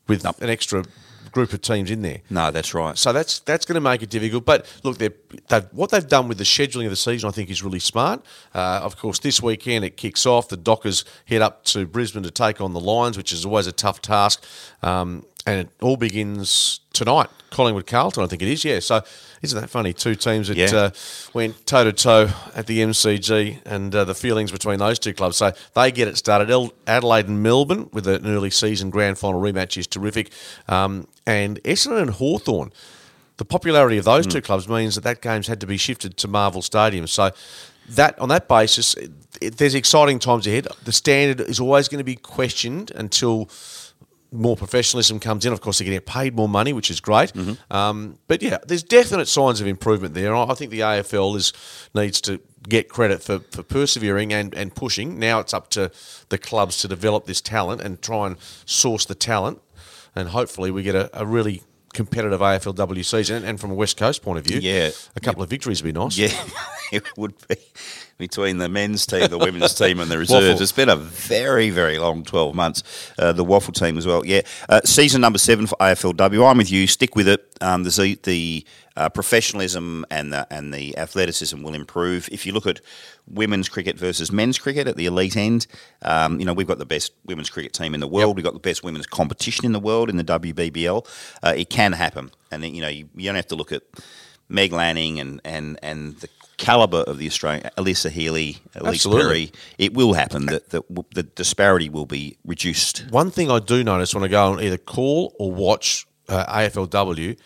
with an extra group of teams in there. No, that's right. So that's that's going to make it difficult. But look, they're, they've, what they've done with the scheduling of the season, I think, is really smart. Uh, of course, this weekend it kicks off. The Dockers head up to Brisbane to take on the Lions, which is always a tough task. Um, and it all begins tonight. Collingwood Carlton, I think it is. Yeah. So isn't that funny? Two teams that Yeah. uh, went toe to toe at the MCG, and uh, the feelings between those two clubs. So they get it started. El- Adelaide and Melbourne with an early season grand final rematch is terrific, um, and Essendon and Hawthorn. The popularity of those two clubs means that that game's had to be shifted to Marvel Stadium. So that on that basis, it, it- there's exciting times ahead. The standard is always going to be questioned until more professionalism comes in. Of course, they're getting paid more money, which is great. Um, but yeah, there's definite signs of improvement there. I think the AFL is needs to get credit for, for persevering and, and pushing. Now it's up to the clubs to develop this talent and try and source the talent. And hopefully we get a, a really competitive AFLW season. And from a West Coast point of view, Yeah. a couple of victories would be nice. Yeah, it would be between the men's team, the women's team, and the reserves. WAFL. It's been a very, very long 12 months. Uh, the WAFL team as well. Yeah. Uh, season number seven for AFLW. I'm with you. Stick with it. Um, the the uh, professionalism and the, and the athleticism will improve. If you look at women's cricket versus men's cricket at the elite end, um, you know, we've got the best women's cricket team in the world. We've got the best women's competition in the world in the WBBL. Uh, it can happen. And, you know, you, you don't have to look at Meg Lanning and, and, and the calibre of the Australian, Alyssa Healy, Ellyse. Perry, it will happen that, that w- the disparity will be reduced. One thing I do notice when I go and either call or watch uh, AFLW,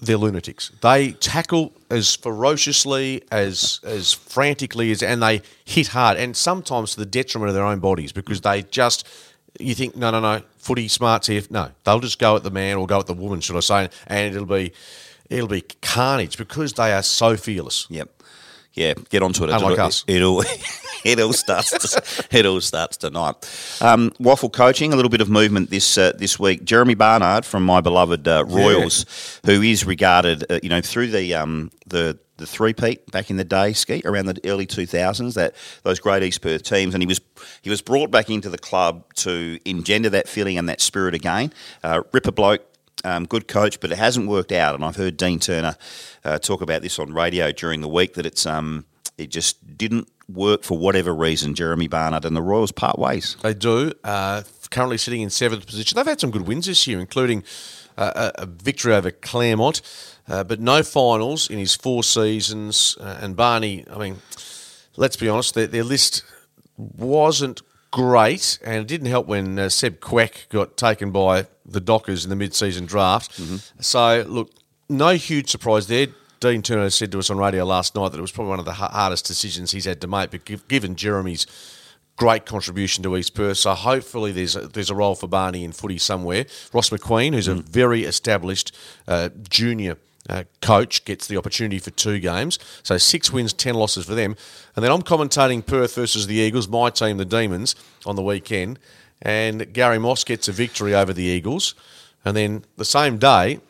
they're lunatics. They tackle as ferociously, as as frantically as, and they hit hard, and sometimes to the detriment of their own bodies because they just. You think no, no, no, footy smarts here. No, they'll just go at the man or go at the woman, should I say? And it'll be, it'll be carnage because they are so fearless. Yep. Yeah, get onto it. Unlike It'll- us. It all it all starts. it all starts tonight. Um, WAFL coaching. A little bit of movement this uh, this week. Jeremy Barnard from my beloved uh, Royals, who is regarded, uh, you know, through the um, the the three peat back in the day, ski around the early two thousands. That those great East Perth teams, and he was he was brought back into the club to engender that feeling and that spirit again. Uh, Ripper bloke. Um, good coach, but it hasn't worked out. And I've heard Dean Turner uh, talk about this on radio during the week that it's um, it just didn't work for whatever reason. Jeremy Barnard and the Royals part ways. They do. Uh, currently sitting in seventh position. They've had some good wins this year, including uh, a, victory over Claremont, uh, but no finals in his four seasons. Uh, and Barney, I mean, let's be honest, their, their list wasn't great, and it didn't help when uh, Seb Quack got taken by the Dockers in the mid-season draft. So, look, no huge surprise there. Dean Turner said to us on radio last night that it was probably one of the hardest decisions he's had to make, but given Jeremy's great contribution to East Perth. So hopefully there's a, there's a role for Barney in footy somewhere. Ross McQueen, who's a very established uh, junior uh, coach, gets the opportunity for two games. So six wins, ten losses for them. And then I'm commentating Perth versus the Eagles, my team, the Demons, on the weekend. And Gary Moss gets a victory over the Eagles. And then the same day,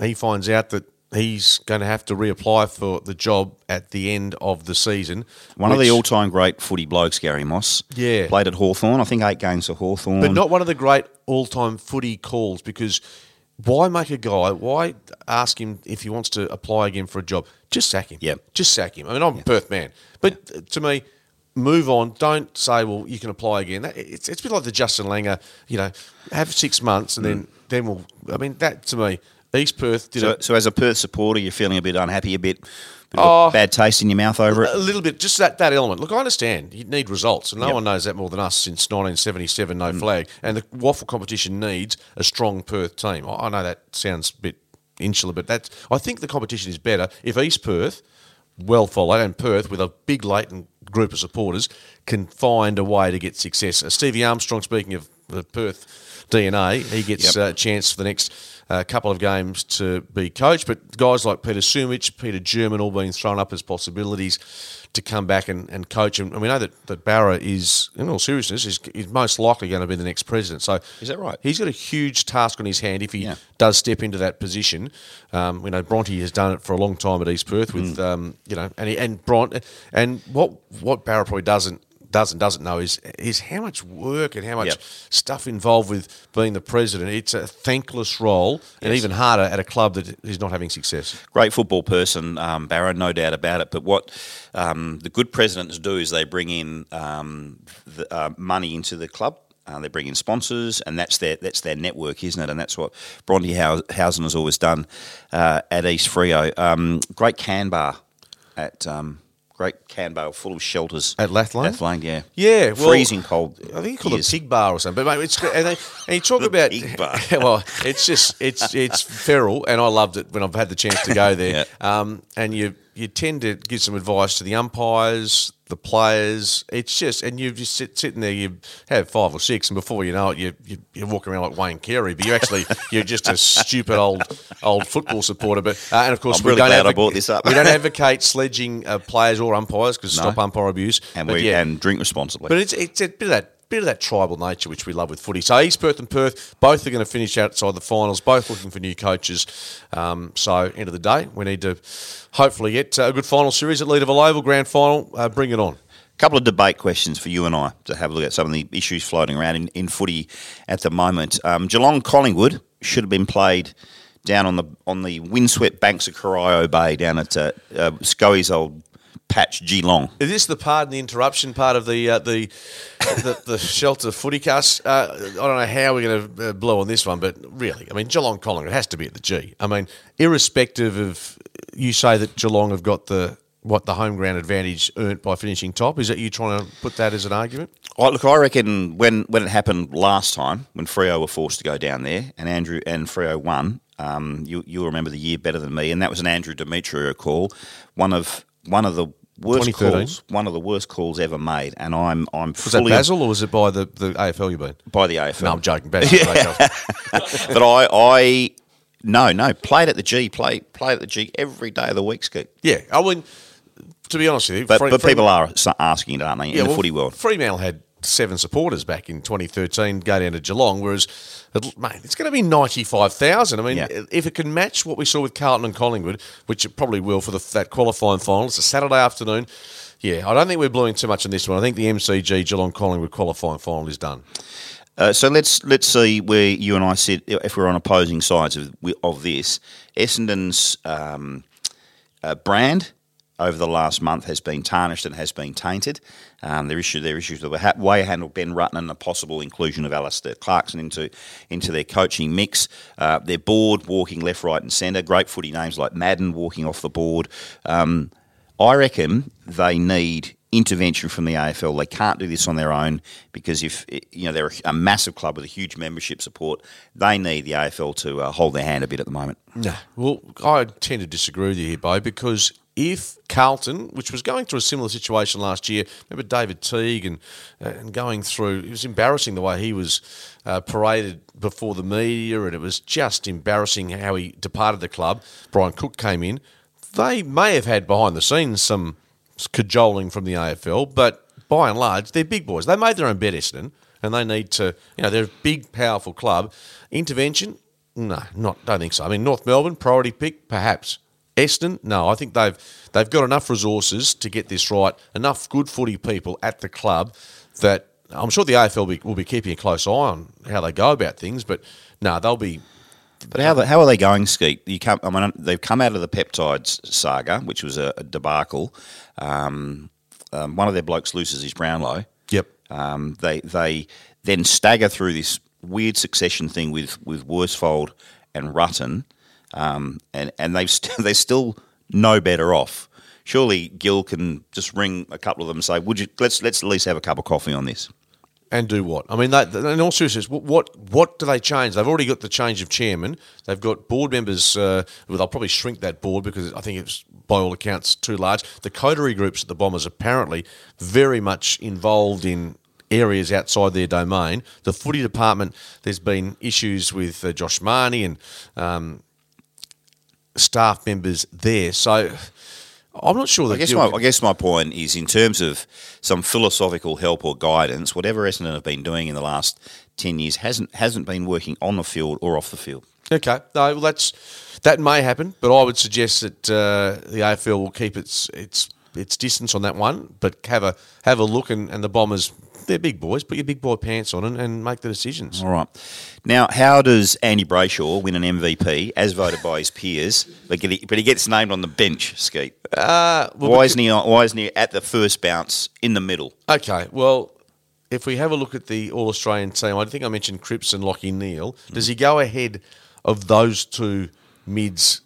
he finds out that he's going to have to reapply for the job at the end of the season. One of the all-time great footy blokes, Gary Moss. Yeah. played at Hawthorn. I think eight games for Hawthorn. But not one of the great all-time footy calls because why make a guy? Why ask him if he wants to apply again for a job? Just sack him. Yeah. Just sack him. I mean, I'm a Perth man, but uh, to me, move on. Don't say, well, you can apply again. That, it's it's a bit like the Justin Langer. You know, have six months and then mm. then we'll. I mean, that to me, East Perth did so, a, so as a Perth supporter, you're feeling a bit unhappy, a bit, Oh. bad taste in your mouth over it? a little bit, just that, that element. Look, I understand you need results, and no one knows that more than us since 1977, no mm. flag. And the WAFL competition needs a strong Perth team. I, I know that sounds a bit insular, but that's. I think the competition is better if East Perth, well followed, and Perth with a big latent group of supporters can find a way to get success. Uh, Stevie Armstrong, speaking of the Perth DNA, he gets Yep. a chance for the next uh, couple of games to be coach. But guys like Peter Sumich, Peter German, all being thrown up as possibilities to come back and, and coach. And, and we know that, that Barra is, in all seriousness, is, is most likely going to be the next president. So Is that right? He's got a huge task on his hand if he Yeah. does step into that position. Um, you know, Bronte has done it for a long time at East Perth Mm. with, um, you know, and he, and Bron and what what Barra probably doesn't does and doesn't know is is how much work and how much Yep. stuff involved with being the president. It's a thankless role, and even harder at a club that is not having success. Great football person, um, Barrow, no doubt about it. But what um, the good presidents do is they bring in um, the, uh, money into the club. Uh, they bring in sponsors, and that's their that's their network, isn't it? And that's what Bronte Housen has always done uh, at East Freo. Um, great can bar at um, great can bar full of shelters At Lathlain? Lathlain, yeah, Yeah, well, freezing cold. I think you call years. it pig bar or something. But mate, it's and, they, and you talk The about pig bar. well, it's just it's it's feral, and I loved it when I've had the chance to go there. um, and you you tend to give some advice to the umpires, the players. It's just and you just sit sitting there, you have five or six, and before you know it, you you you're walking around like Wayne Carey, but you're actually you're just a stupid old old football supporter. But uh, and of course we don't glad I brought this up. we don't advocate sledging uh, players or umpires because No. stop umpire abuse. and But we yeah, and drink responsibly. but it's it's a bit of that bit of that tribal nature which we love with footy. So East Perth and Perth both are going to finish outside the finals, both looking for new coaches. Um, so end of the day, we need to hopefully get a good final series at Leederville Oval Grand Final. Uh, bring it on. couple of debate questions for you and I to have a look at some of the issues floating around in, in footy at the moment. Um, Geelong Collingwood should have been played down on the on the windswept banks of Corio Bay down at uh, uh, Scoey's old patch Geelong. Is this the pardon the interruption part of the uh, the, the the shelter footy cast? Uh, I don't know how we're going to uh, blow on this one, but really, I mean, Geelong Collingwood has to be at the G. I mean, irrespective of you say that Geelong have got the what the home ground advantage earned by finishing top. Is that you trying to put that as an argument? Oh, look, I reckon when, when it happened last time, when Freo were forced to go down there, and Andrew and Freo won, um, you you'll remember the year better than me, and that was an Andrew Demetriou call, one of one of the worst calls, one of the worst calls ever made, and I'm I'm Was that Basil or was it by the, the AFL you been? by the AFL. No, I'm joking. Basel. but I I no no played at the G, play played at the G every day of the week, Scoot. yeah, I mean, to be honest with you, But Fre- but people are asking it, aren't they, in the well, footy world? Fremantle had seven supporters back in 2013 go down to Geelong, whereas, mate, it's going to be 95,000. I mean, Yeah. if it can match what we saw with Carlton and Collingwood, which it probably will for the, that qualifying final, it's a Saturday afternoon. Yeah, I don't think we're blowing too much on this one. I think the MCG Geelong Collingwood qualifying final is done. Uh, so let's let's see where you and I sit if we're on opposing sides of of this. Essendon's um, uh, brand over the last month has been tarnished and has been tainted. Um, their issue, their issues with the ha- way handled Ben Rutten and the possible inclusion of Alastair Clarkson into into their coaching mix. Uh, their board walking left, right, and centre. Great footy names like Madden walking off the board. Um, I reckon they need intervention from the AFL. They can't do this on their own because if you know they're a massive club with a huge membership support, they need the AFL to uh, hold their hand a bit at the moment. No. Well, I tend to disagree with you here, Bo, because if Carlton, which was going through a similar situation last year, remember David Teague and and going through, it was embarrassing the way he was uh, paraded before the media, and it was just embarrassing how he departed the club. Brian Cook came in. They may have had behind the scenes some cajoling from the AFL, but by and large, they're big boys. They made their own bet, Essendon, and they need to, you know, they're a big, powerful club. Intervention? No, not. Don't think so. I mean, North Melbourne priority pick, perhaps. Essendon? No, I think they've they've got enough resources to get this right. Enough good footy people at the club that I'm sure the AFL will be, will be keeping a close eye on how they go about things. But no, they'll be. But how, the, how are they going, Skeet? You come, I mean, they've come out of the peptides saga, which was a, a debacle. Um, um, one of their blokes loses his Brownlow. Yep. Um, they they then stagger through this weird succession thing with with Worsfold and Rutten, um, and and they've st- they're still no better off. Surely Gil can just ring a couple of them and say, "Would you let's let's at least have a cup of coffee on this." And do what? I mean, they, in all seriousness, what, what what do they change? They've already got the change of chairman. They've got board members. Uh, well, they'll probably shrink that board because I think it's by all accounts too large. The coterie groups at the Bombers apparently very much involved in areas outside their domain. The footy department, there's been issues with uh, Josh Mahoney and um, staff members there. So I'm not sure that I guess my I guess my point is in terms of some philosophical help or guidance, whatever Essendon have been doing in the last ten years hasn't hasn't been working on the field or off the field. Okay, no, well, that's that may happen, but I would suggest that uh, the AFL will keep its its its distance on that one, but have a have a look, and, and the Bombers, they're big boys. Put your big boy pants on and, and make the decisions. All right. Now, how does Andy Brayshaw win an MVP as voted by his peers, but, get, but he gets named on the bench, Skeet? Uh, well, why isn't he? Why isn't he at the first bounce in the middle? Okay, well, if we have a look at the All Australian team, I think I mentioned Cripps and Lachie Neale. Does he go ahead of those two mids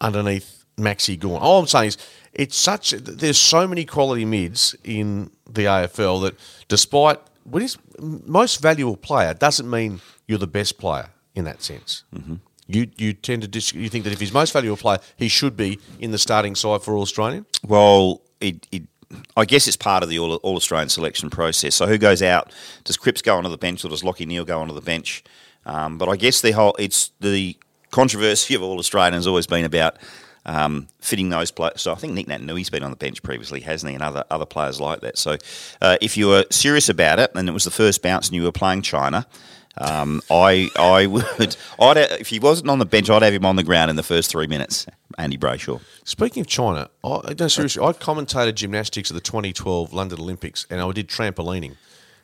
underneath Maxi Gawn? All I'm saying is it's such there's so many quality mids in the AFL that despite what is most valuable player doesn't mean you're the best player in that sense. Mm-hmm. You you tend to dis- you think that if he's most valuable player, he should be in the starting side for All Australian. Well, it, it, I guess it's part of the All, All Australian selection process. So who goes out? Does Cripps go onto the bench, or does Lachie Neale go onto the bench? Um, but I guess the whole it's the controversy of All Australian has always been about um, fitting those players. So I think Nic Naitanui been on the bench previously, hasn't he? And other other players like that. So uh, if you were serious about it, and it was the first bounce, and you were playing China. Um, I I would I'd if he wasn't on the bench, I'd have him on the ground in the first three minutes. Andy Brayshaw. Speaking of China, I, no, seriously, I commentated gymnastics at the 2012 London Olympics, and I did trampolining,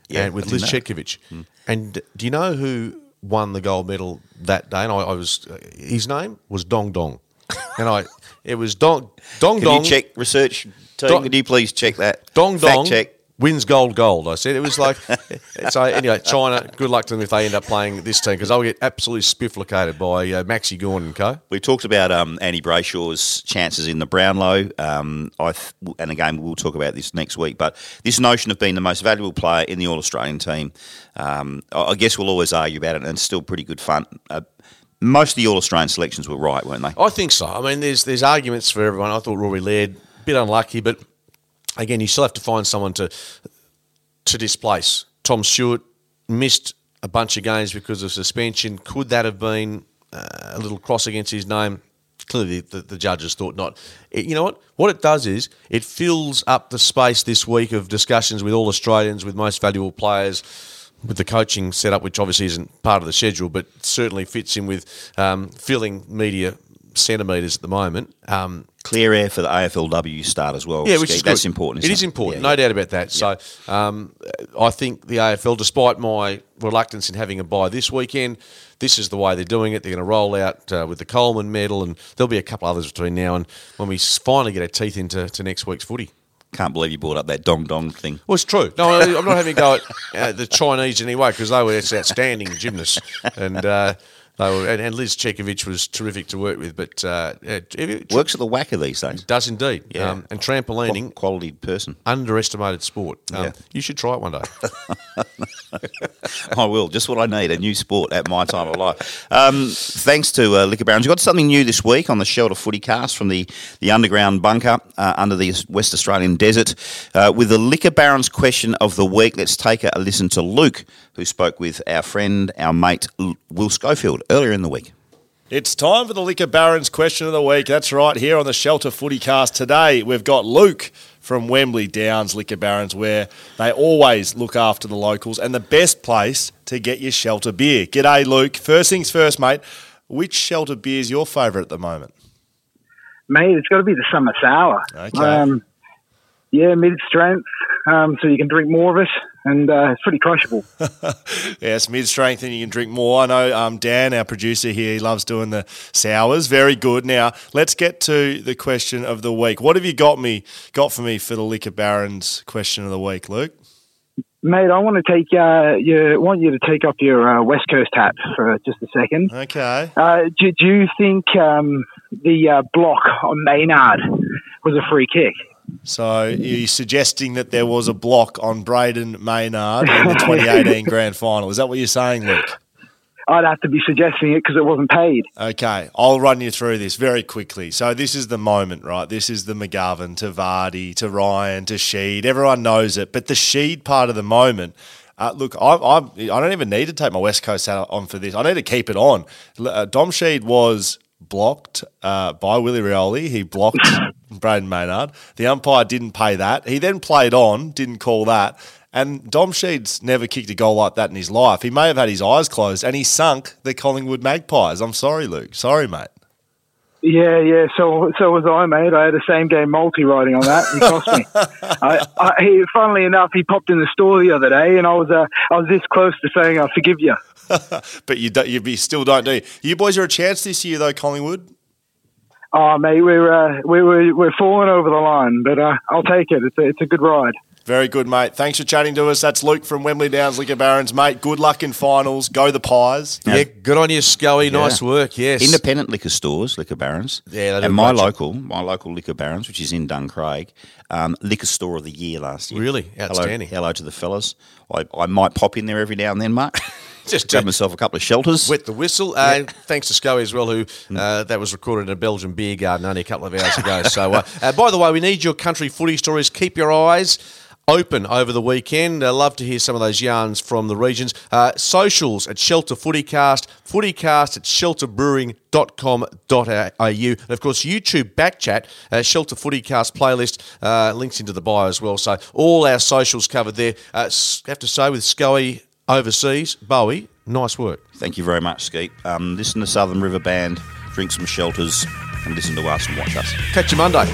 Yeah, and with Liz didn't And do you know who won the gold medal that day? And I, I was his name was Dong Dong, and I it was Dong Dong Can Dong. you check research team? Dong- Could you please check that? Dong Fact Dong check. wins gold gold. I said it was like so. Anyway, China. Good luck to them if they end up playing this team because they'll get absolutely spifflicated by uh, Maxi Gawn and co. We talked about um, Andy Brayshaw's chances in the Brownlow, um, I th- and again we'll talk about this next week. But this notion of being the most valuable player in the All Australian team, um, I I guess we'll always argue about it, and it's still pretty good fun. Uh, most of the All Australian selections were right, weren't they? I think so. I mean, there's there's arguments for everyone. I thought Rory Laird a bit unlucky, but again, you still have to find someone to to displace. Tom Stewart missed a bunch of games because of suspension. Could that have been uh, a little cross against his name? Clearly, the, the judges thought not. It- you know what? What it does is it fills up the space this week of discussions with all Australians, with most valuable players, with the coaching setup, which obviously isn't part of the schedule, but certainly fits in with um, filling media centimetres at the moment. Um, Clear air for the AFLW start as well. yeah, which is that's good. important. It isn't is important, Yeah, no doubt about that. So um, I think the AFL, despite my reluctance in having a buy this weekend, this is the way they're doing it. They're going to roll out uh, with the Coleman medal, and there'll be a couple others between now and when we finally get our teeth into to next week's footy. Can't believe you brought up that dong dong thing. Well, it's true. No, I'm not having a go at uh, the Chinese anyway because they were it's outstanding gymnasts, and uh, they were, and, and Liz Chetkovich was terrific to work with. But uh, it, Works at the WACA these days. does indeed. Yeah. Um, and trampolining, Quality person. underestimated sport. Um, Yeah. You should try it one day. I will. Just what I need. A new sport at my time of life. Um, thanks to uh, Liquor Barons. We've got something new this week on the Shelter Footy Cast from the, the underground bunker uh, under the West Australian desert. Uh, with the Liquor Barons question of the week, let's take a, a listen to Luke, who spoke with our friend, our mate, Will Schofield, earlier in the week. It's time for the Liquor Barons question of the week. That's right, here on the Shelter Footy Cast today, we've got Luke from Wembley Downs Liquor Barons, where they always look after the locals and the best place to get your shelter beer. G'day, Luke. First things first, mate. Which shelter beer is your favourite at the moment? Mate, it's got to be the summer sour. Okay. Um, yeah, mid strength, um, so you can drink more of it, and uh, it's pretty crushable. Yes, mid strength, and you can drink more. I know um, Dan, our producer here, he loves doing the sours. Very good. Now let's get to the question of the week. What have you got me got for me for the Liquor Barons question of the week, Luke? Mate, I want to take uh, you want you to take off your uh, West Coast hat for just a second. Okay. Uh, do, do you think um, the uh, block on Maynard was a free kick? So you're suggesting that there was a block on Brayden Maynard in the 2018 Grand Final? Is that what you're saying, Luke? I'd have to be suggesting it because it wasn't paid. Okay, I'll run you through this very quickly. So this is the moment, right? This is the McGovern to Vardy to Ryan to Sheed. Everyone knows it, but the Sheed part of the moment. Uh, look, I'm, I'm, I don't even need to take my West Coast hat on for this. I need to keep it on. Uh, Dom Sheed was blocked uh, by Willie Rioli. He blocked Brayden Maynard. The umpire didn't pay that. He then played on, didn't call that. And Dom Sheed's never kicked a goal like that in his life. He may have had his eyes closed and he sunk the Collingwood Magpies. I'm sorry, Luke. Sorry, mate. Yeah, yeah. So, so was I, mate. I had a same game multi riding on that. It cost me. I, I, he, funnily enough, he popped in the store the other day, and I was, uh, I was this close to saying I forgive you. But you, don't, you still don't do. You. you boys are a chance this year, though, Collingwood. Oh, mate, we're uh, we we're we're falling over the line, but uh, I'll take it. It's a, it's a good ride. Very good, mate. Thanks for chatting to us. That's Luke from Wembley Downs Liquor Barons, mate. Good luck in finals. Go the Pies. Yeah, good on you, Scully. Nice work. Yes. Independent liquor stores, liquor barons. Yeah, and my great job. local, my local liquor barons, which is in Duncraig, um, liquor store of the year last year. Really? Outstanding. Hello, hello to the fellas. I, I might pop in there every now and then, Mark. Just grab myself a couple of shelters. Wet the whistle. Uh, Thanks to Scully as well, who uh, that was recorded in a Belgian beer garden only a couple of hours ago. so, uh, uh, by the way, we need your country footy stories. Keep your eyes open over the weekend. I love to hear some of those yarns from the regions. Uh, socials at Shelter Footycast, footycast at shelterbrewing.com.au. And of course, YouTube Backchat, uh, Shelter Footycast playlist, uh, links into the bio as well. So, all our socials covered there. Uh, have to say, with Scully overseas, Bowie, nice work. Thank you very much, Skeet. Um, listen to Southern River Band, drink some shelters, and listen to us and watch us. Catch you Monday.